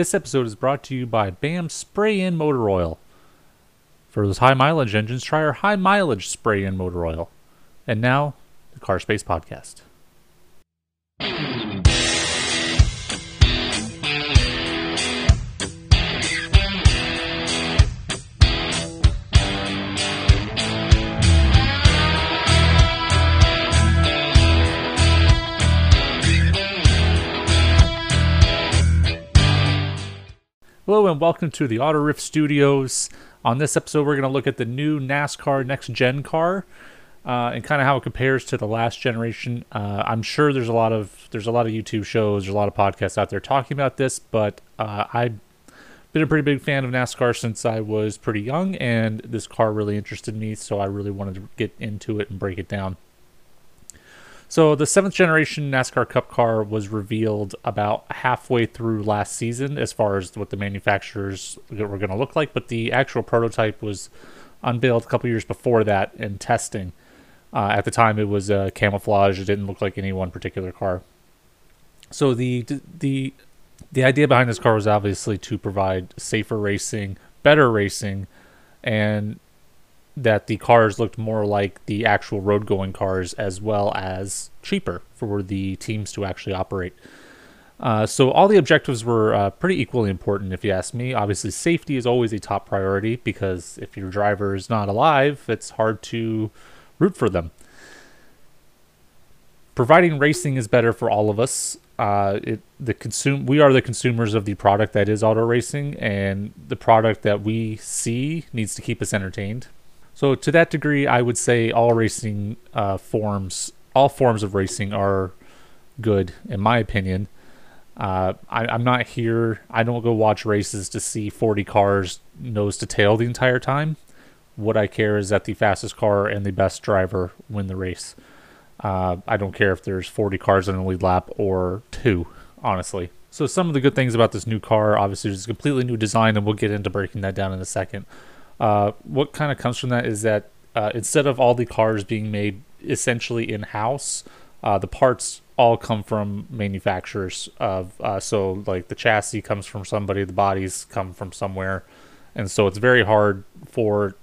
This episode is brought to you by BAM Spray In Motor Oil. For those high mileage engines, try our high mileage spray in motor oil. And now, the Car Space Podcast. Hello and welcome to the Auto Riff Studios. On this episode, we're going to look at the new NASCAR Next Gen car uh, and kind of how it compares to the last generation. Uh, I'm sure there's a lot of there's a lot of YouTube shows, there's a lot of podcasts out there talking about this, but uh, I've been a pretty big fan of NASCAR since I was pretty young, and this car really interested me, so I really wanted to get into it and break it down. So the seventh generation NASCAR Cup car was revealed about halfway through last season, as far as what the manufacturers were going to look like. But the actual prototype was unveiled a couple years before that in testing. Uh, at the time, it was uh, camouflage; it didn't look like any one particular car. So the the the idea behind this car was obviously to provide safer racing, better racing, and that the cars looked more like the actual road going cars as well as cheaper for the teams to actually operate. Uh, so all the objectives were uh, pretty equally important, if you ask me. Obviously, safety is always a top priority because if your driver is not alive, it's hard to root for them. Providing racing is better for all of us. Uh, it the consume we are the consumers of the product that is auto racing, and the product that we see needs to keep us entertained. So to that degree, I would say all racing uh, forms, all forms of racing are good in my opinion. Uh, I, am not here. I don't go watch races to see 40 cars nose to tail the entire time. What I care is that the fastest car and the best driver win the race. Uh, I don't care if there's 40 cars in the lead lap or two, honestly. So some of the good things about this new car, obviously, it's a completely new design, and we'll get into breaking that down in a second. Uh, what kind of comes from that is that uh, instead of all the cars being made essentially in house, uh, the parts all come from manufacturers. Of uh, so like the chassis comes from somebody, the bodies come from somewhere, and so it's very hard for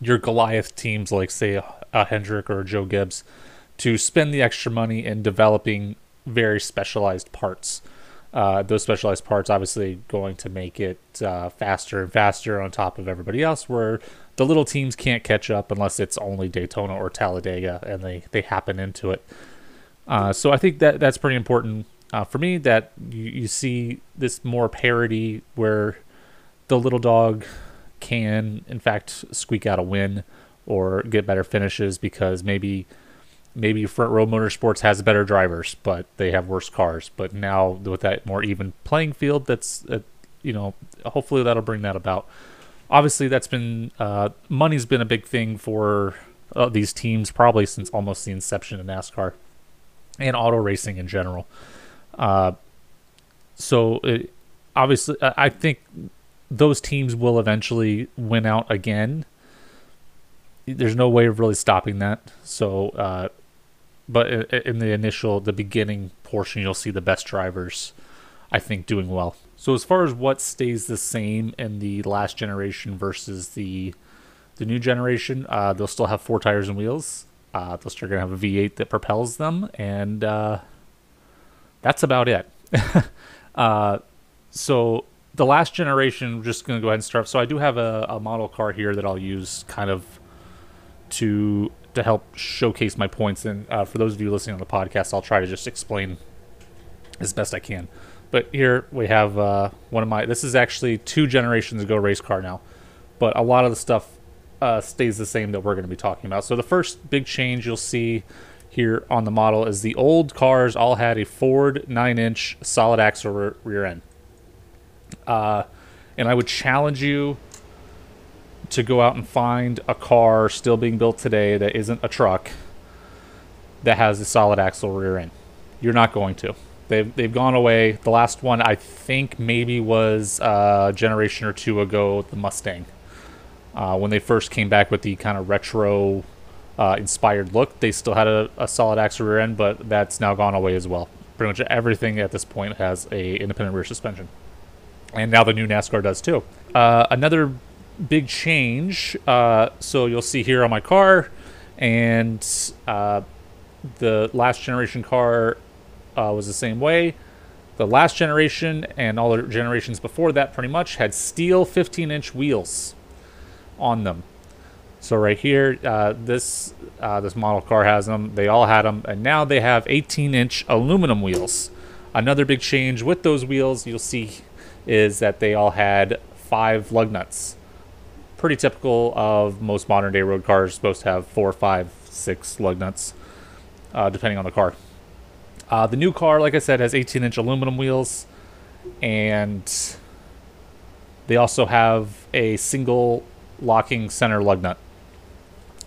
your Goliath teams like say a, a Hendrick or a Joe Gibbs to spend the extra money in developing very specialized parts. Uh, those specialized parts obviously going to make it uh, faster and faster on top of everybody else where the little teams can't catch up unless it's only daytona or talladega and they, they happen into it. Uh, so i think that that's pretty important uh, for me that you, you see this more parity where the little dog can in fact squeak out a win or get better finishes because maybe maybe Front Row Motorsports has better drivers, but they have worse cars. But now with that more even playing field, that's uh, you know hopefully that'll bring that about. Obviously, that's been uh, money's been a big thing for uh, these teams probably since almost the inception of NASCAR and auto racing in general. Uh, so it, obviously, I think those teams will eventually win out again. There's no way of really stopping that. So uh, but in the initial, the beginning portion, you'll see the best drivers, I think, doing well. So as far as what stays the same in the last generation versus the the new generation, uh, they'll still have four tires and wheels. Uh, they'll still gonna have a V8 that propels them, and uh, that's about it. uh, so the last generation, I'm just gonna go ahead and start. So I do have a, a model car here that I'll use kind of to to help showcase my points. And uh, for those of you listening on the podcast, I'll try to just explain as best I can. But here we have uh, one of my. This is actually two generations ago race car now, but a lot of the stuff uh, stays the same that we're going to be talking about. So the first big change you'll see here on the model is the old cars all had a Ford nine-inch solid axle rear end. Uh, and I would challenge you to go out and find a car still being built today that isn't a truck that has a solid axle rear end. You're not going to. They've they've gone away. The last one I think maybe was a generation or two ago, the Mustang. Uh, when they first came back with the kind of retro uh, inspired look, they still had a, a, solid axle rear end, but that's now gone away as well. pretty much everything at this point has a independent rear suspension, and now the new NASCAR does too. Uh, another big change. Uh, so you'll see here on my car, and uh, the last generation car uh, was the same way. The last generation and all the generations before that pretty much had steel 15 inch wheels on them. So right here, uh, this uh, this model car has them. They all had them, and now they have 18 inch aluminum wheels. Another big change with those wheels you'll see is that they all had five lug nuts. Pretty typical of most modern day road cars, supposed to have four, five, six lug nuts, uh, depending on the car. Uh, the new car, like I said, has 18 inch aluminum wheels, and they also have a single locking center lug nut.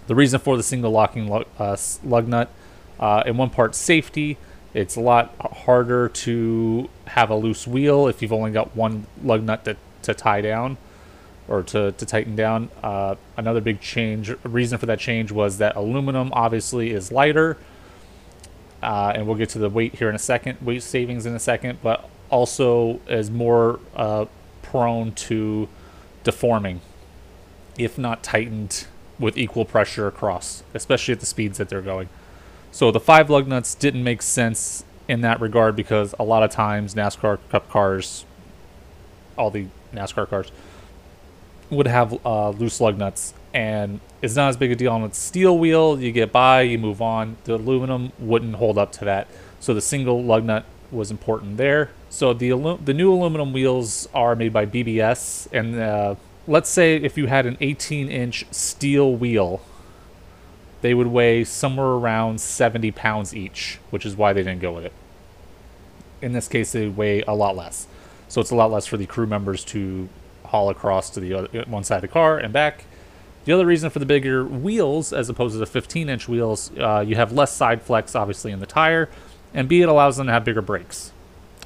The reason for the single locking lug, uh, lug nut, uh, in one part, safety. It's a lot harder to have a loose wheel if you've only got one lug nut to, to tie down or to, to tighten down. Uh, another big change, reason for that change was that aluminum obviously is lighter uh, and we'll get to the weight here in a second, weight savings in a second, but also is more uh, prone to deforming if not tightened with equal pressure across, especially at the speeds that they're going. So the five lug nuts didn't make sense in that regard because a lot of times NASCAR Cup cars, all the NASCAR cars, would have uh, loose lug nuts and it's not as big a deal on a steel wheel. You get by, you move on. The aluminum wouldn't hold up to that, so the single lug nut was important there. So the the new aluminum wheels are made by BBS, and uh, let's say if you had an 18-inch steel wheel, they would weigh somewhere around 70 pounds each, which is why they didn't go with it. In this case, they weigh a lot less, so it's a lot less for the crew members to haul across to the other, one side of the car and back the other reason for the bigger wheels, as opposed to the 15 inch wheels, uh, you have less side flex, obviously, in the tire, and B, it allows them to have bigger brakes.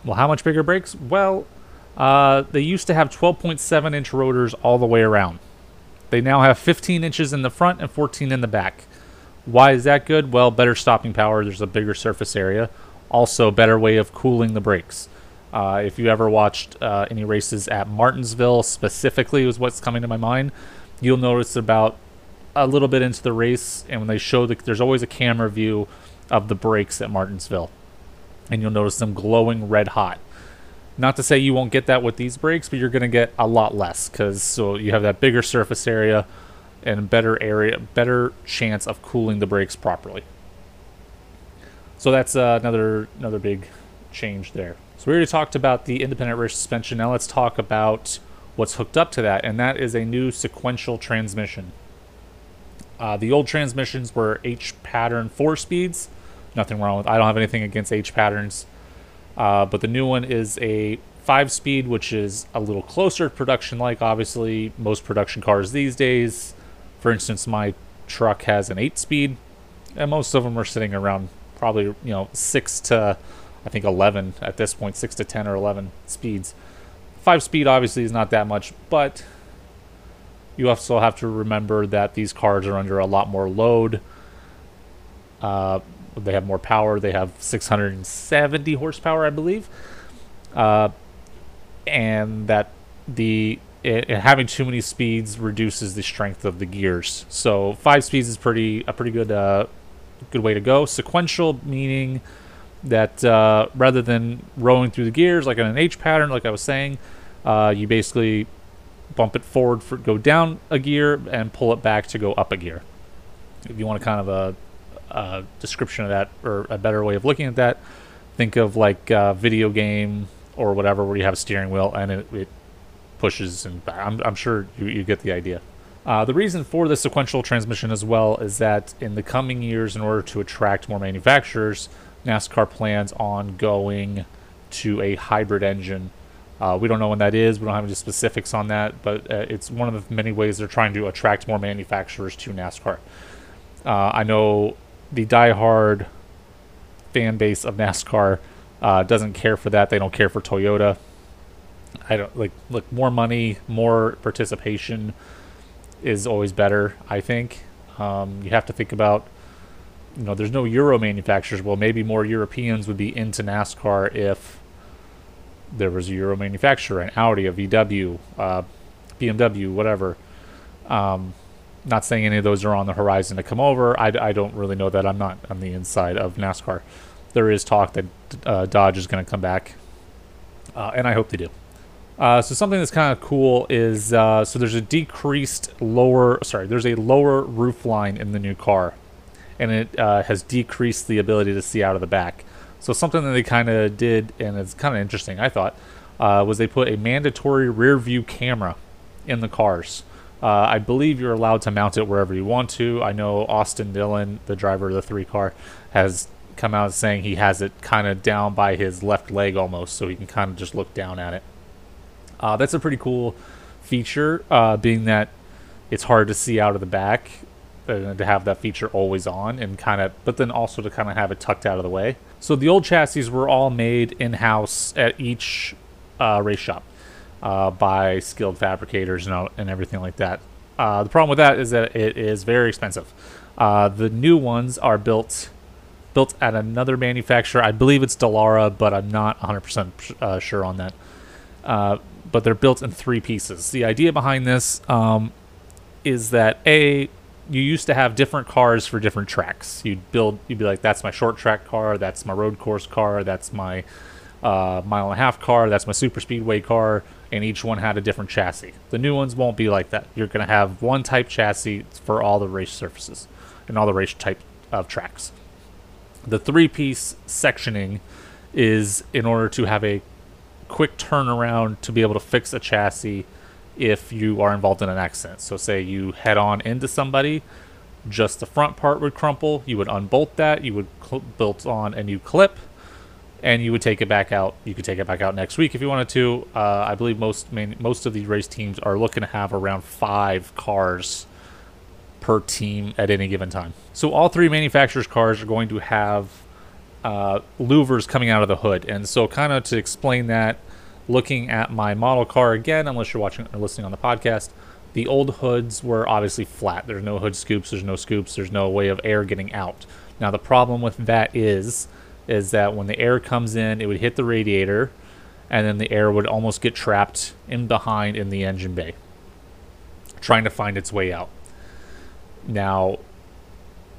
Well, how much bigger brakes? Well, uh, they used to have 12.7 inch rotors all the way around. They now have 15 inches in the front and 14 in the back. Why is that good? Well, better stopping power, there's a bigger surface area. Also, better way of cooling the brakes. Uh, if you ever watched uh, any races at Martinsville, specifically, was what's coming to my mind you'll notice about a little bit into the race, and when they show the, there's always a camera view of the brakes at Martinsville, and you'll notice them glowing red hot. Not to say you won't get that with these brakes, but you're going to get a lot less because so you have that bigger surface area and better area, better chance of cooling the brakes properly. So that's uh, another another big change there. So we already talked about the independent rear suspension. Now let's talk about what's hooked up to that, and that is a new sequential transmission. Uh, the old transmissions were H pattern four speeds. Nothing wrong with. I don't have anything against H patterns, uh, but the new one is a five speed, which is a little closer to production like. Obviously, most production cars these days, for instance, my truck has an eight speed, and most of them are sitting around probably you know six to I think 11 at this point, six to 10 or 11 speeds. Five speed obviously is not that much, but you also have to remember that these cars are under a lot more load. Uh, they have more power. They have 670 horsepower, I believe, uh, and that the it, having too many speeds reduces the strength of the gears. So five speeds is pretty a pretty good uh, good way to go. Sequential meaning that uh, rather than rolling through the gears like in an H pattern, like I was saying, uh, you basically bump it forward for go down a gear and pull it back to go up a gear. If you want a kind of a, a description of that or a better way of looking at that, think of like a video game or whatever where you have a steering wheel and it, it pushes and. I'm, I'm sure you, you get the idea. Uh, the reason for the sequential transmission as well is that in the coming years, in order to attract more manufacturers, NASCAR plans on going to a hybrid engine. Uh, we don't know when that is. We don't have any specifics on that, but uh, it's one of the many ways they're trying to attract more manufacturers to NASCAR. Uh, I know the die-hard fan base of NASCAR uh, doesn't care for that. They don't care for Toyota. I don't like look more money, more participation is always better. I think um, you have to think about you know, there's no Euro manufacturers. Well, maybe more Europeans would be into NASCAR if there was a Euro manufacturer, an Audi, a VW, uh, BMW, whatever. Um, not saying any of those are on the horizon to come over. I, I don't really know that. I'm not on the inside of NASCAR. There is talk that uh, Dodge is going to come back, uh, and I hope they do. Uh, so something that's kind of cool is uh, so there's a decreased lower sorry there's a lower roof line in the new car, and it uh, has decreased the ability to see out of the back. So something that they kind of did, and it's kind of interesting I thought, uh, was they put a mandatory rear view camera in the cars. Uh, I believe you're allowed to mount it wherever you want to. I know Austin Dillon, the driver of the three car, has come out saying he has it kind of down by his left leg almost, so he can kind of just look down at it. Uh, that's a pretty cool feature, uh, being that it's hard to see out of the back, uh, to have that feature always on, and kind of, but then also to kind of have it tucked out of the way. So the old chassis were all made in house at each uh, race shop uh, by skilled fabricators and, and everything like that. Uh, the problem with that is that it is very expensive. Uh, the new ones are built built at another manufacturer. I believe it's Dallara, but I'm not 100% uh, sure on that. But they're built in three pieces. The idea behind this um, is that a you used to have different cars for different tracks. You'd build, you'd be like, that's my short track car, that's my road course car, that's my uh, mile and a half car, that's my super speedway car, and each one had a different chassis. The new ones won't be like that. You're going to have one type chassis for all the race surfaces and all the race type of tracks. The three piece sectioning is in order to have a quick turnaround to be able to fix a chassis if you are involved in an accident. So, say you head on into somebody, just the front part would crumple. You would unbolt that, you would bolt on a new clip and you would take it back out. You could take it back out next week if you wanted to. Uh, I believe most main, most of the race teams are looking to have around five cars per team at any given time. So all three manufacturers' cars are going to have uh, louvers coming out of the hood, and so kind of to explain that, looking at my model car again, unless you're watching or listening on the podcast. The old hoods were obviously flat. There's no hood scoops, there's no scoops, there's no way of air getting out. Now, the problem with that is is that when the air comes in, it would hit the radiator, and then the air would almost get trapped in behind in the engine bay, trying to find its way out. Now,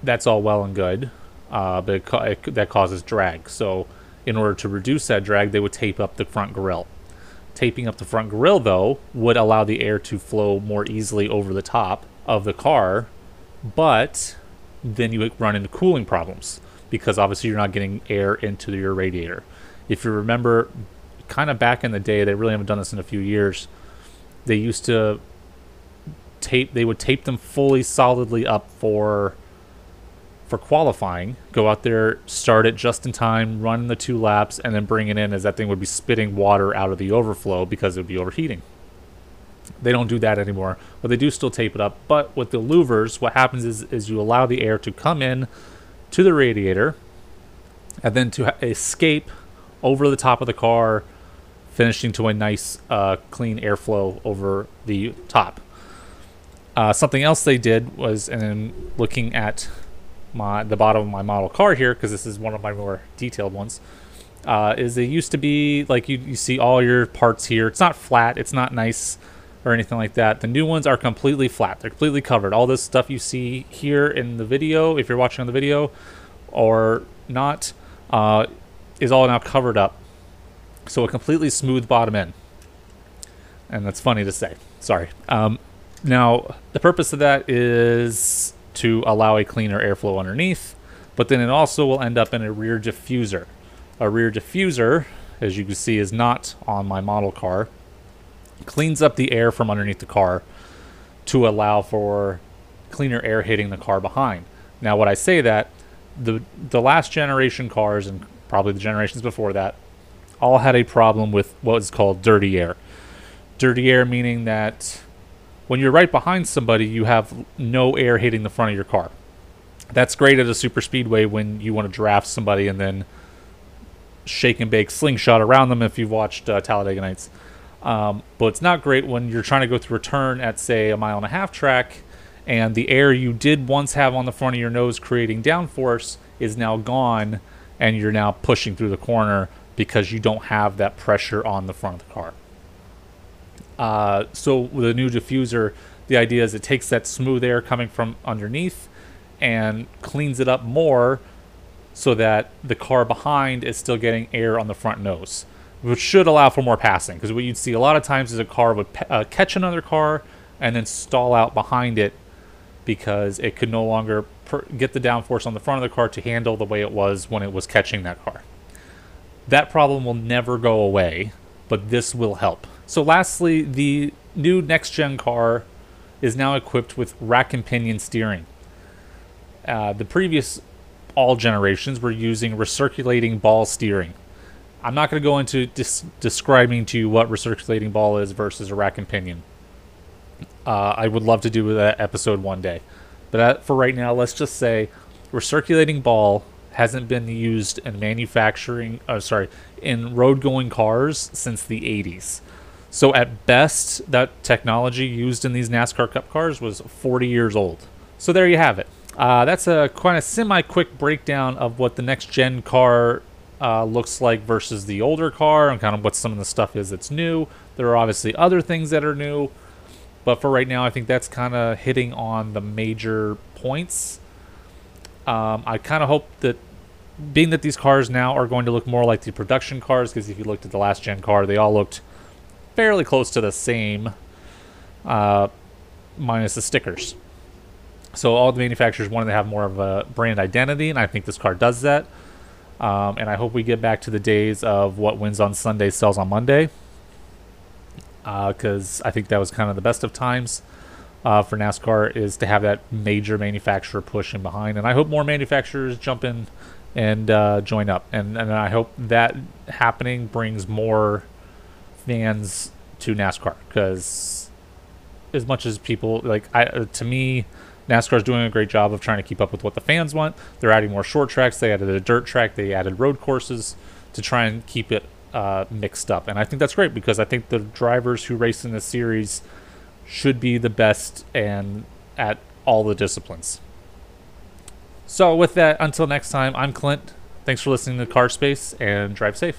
that's all well and good, uh, but it, that causes drag. So, in order to reduce that drag, they would tape up the front grill. Taping up the front grille, though, would allow the air to flow more easily over the top of the car, but then you would run into cooling problems because obviously you're not getting air into your radiator. If you remember, kind of back in the day, they really haven't done this in a few years. They used to tape. They would tape them fully, solidly up for for qualifying. Go out there, start it just in time, run the two laps, and then bring it in as that thing would be spitting water out of the overflow because it would be overheating. They don't do that anymore, but they do still tape it up. But with the louvers, what happens is, is you allow the air to come in to the radiator and then to escape over the top of the car, finishing to a nice, uh, clean airflow over the top. Uh, something else they did was, and looking at my the bottom of my model car here, because this is one of my more detailed ones, uh, is it used to be like you, you see all your parts here. It's not flat, it's not nice or anything like that. The new ones are completely flat. They're completely covered. All this stuff you see here in the video, if you're watching on the video or not, uh, is all now covered up. So a completely smooth bottom end. And that's funny to say. Sorry. Um, now, the purpose of that is to allow a cleaner airflow underneath, but then it also will end up in a rear diffuser. A rear diffuser, as you can see, is not on my model car cleans up the air from underneath the car to allow for cleaner air hitting the car behind. Now, what I say that the the last generation cars and probably the generations before that all had a problem with what is called dirty air. Dirty air meaning that when you're right behind somebody, you have no air hitting the front of your car. That's great at a super speedway when you want to draft somebody and then shake and bake slingshot around them if you've watched uh, Talladega Nights. Um, but it's not great when you're trying to go through a turn at, say, a mile and a half track and the air you did once have on the front of your nose creating downforce is now gone, and you're now pushing through the corner because you don't have that pressure on the front of the car. Uh, so with a new diffuser, the idea is it takes that smooth air coming from underneath and cleans it up more so that the car behind is still getting air on the front nose, which should allow for more passing. Because what you'd see a lot of times is a car would uh, catch another car and then stall out behind it because it could no longer get the downforce on the front of the car to handle the way it was when it was catching that car. That problem will never go away, but this will help. So, lastly, the new next gen car is now equipped with rack and pinion steering. Uh, the previous all generations were using recirculating ball steering. I'm not going to go into describing to you what recirculating ball is versus a rack and pinion. Uh, I would love to do that episode one day. But for right now, let's just say recirculating ball hasn't been used in manufacturing, uh, sorry, in road going cars since the 80s. So at best, that technology used in these NASCAR Cup cars was 40 years old. So there you have it. Uh, that's a kind of semi-quick breakdown of what the next gen car uh, looks like versus the older car and kind of what some of the stuff is that's new. There are obviously other things that are new, but for right now, I think that's kind of hitting on the major points. Um, I kind of hope that being that these cars now are going to look more like the production cars, because if you looked at the last gen car, they all looked fairly close to the same, uh, minus the stickers. So all the manufacturers wanted to have more of a brand identity, and I think this car does that. Um, and I hope we get back to the days of what wins on Sunday sells on Monday, because uh, I think that was kind of the best of times uh, for NASCAR is to have that major manufacturer push in behind, and I hope more manufacturers jump in and uh, join up, and and I hope that happening brings more fans to NASCAR because as much as people like I to me NASCAR is doing a great job of trying to keep up with what the fans want. They're adding more short tracks. They added a dirt track. They added road courses to try and keep it uh, mixed up. And I think that's great because I think the drivers who race in this series should be the best and at all the disciplines. So with that, until next time, I'm Clint. Thanks for listening to Car Space and drive safe.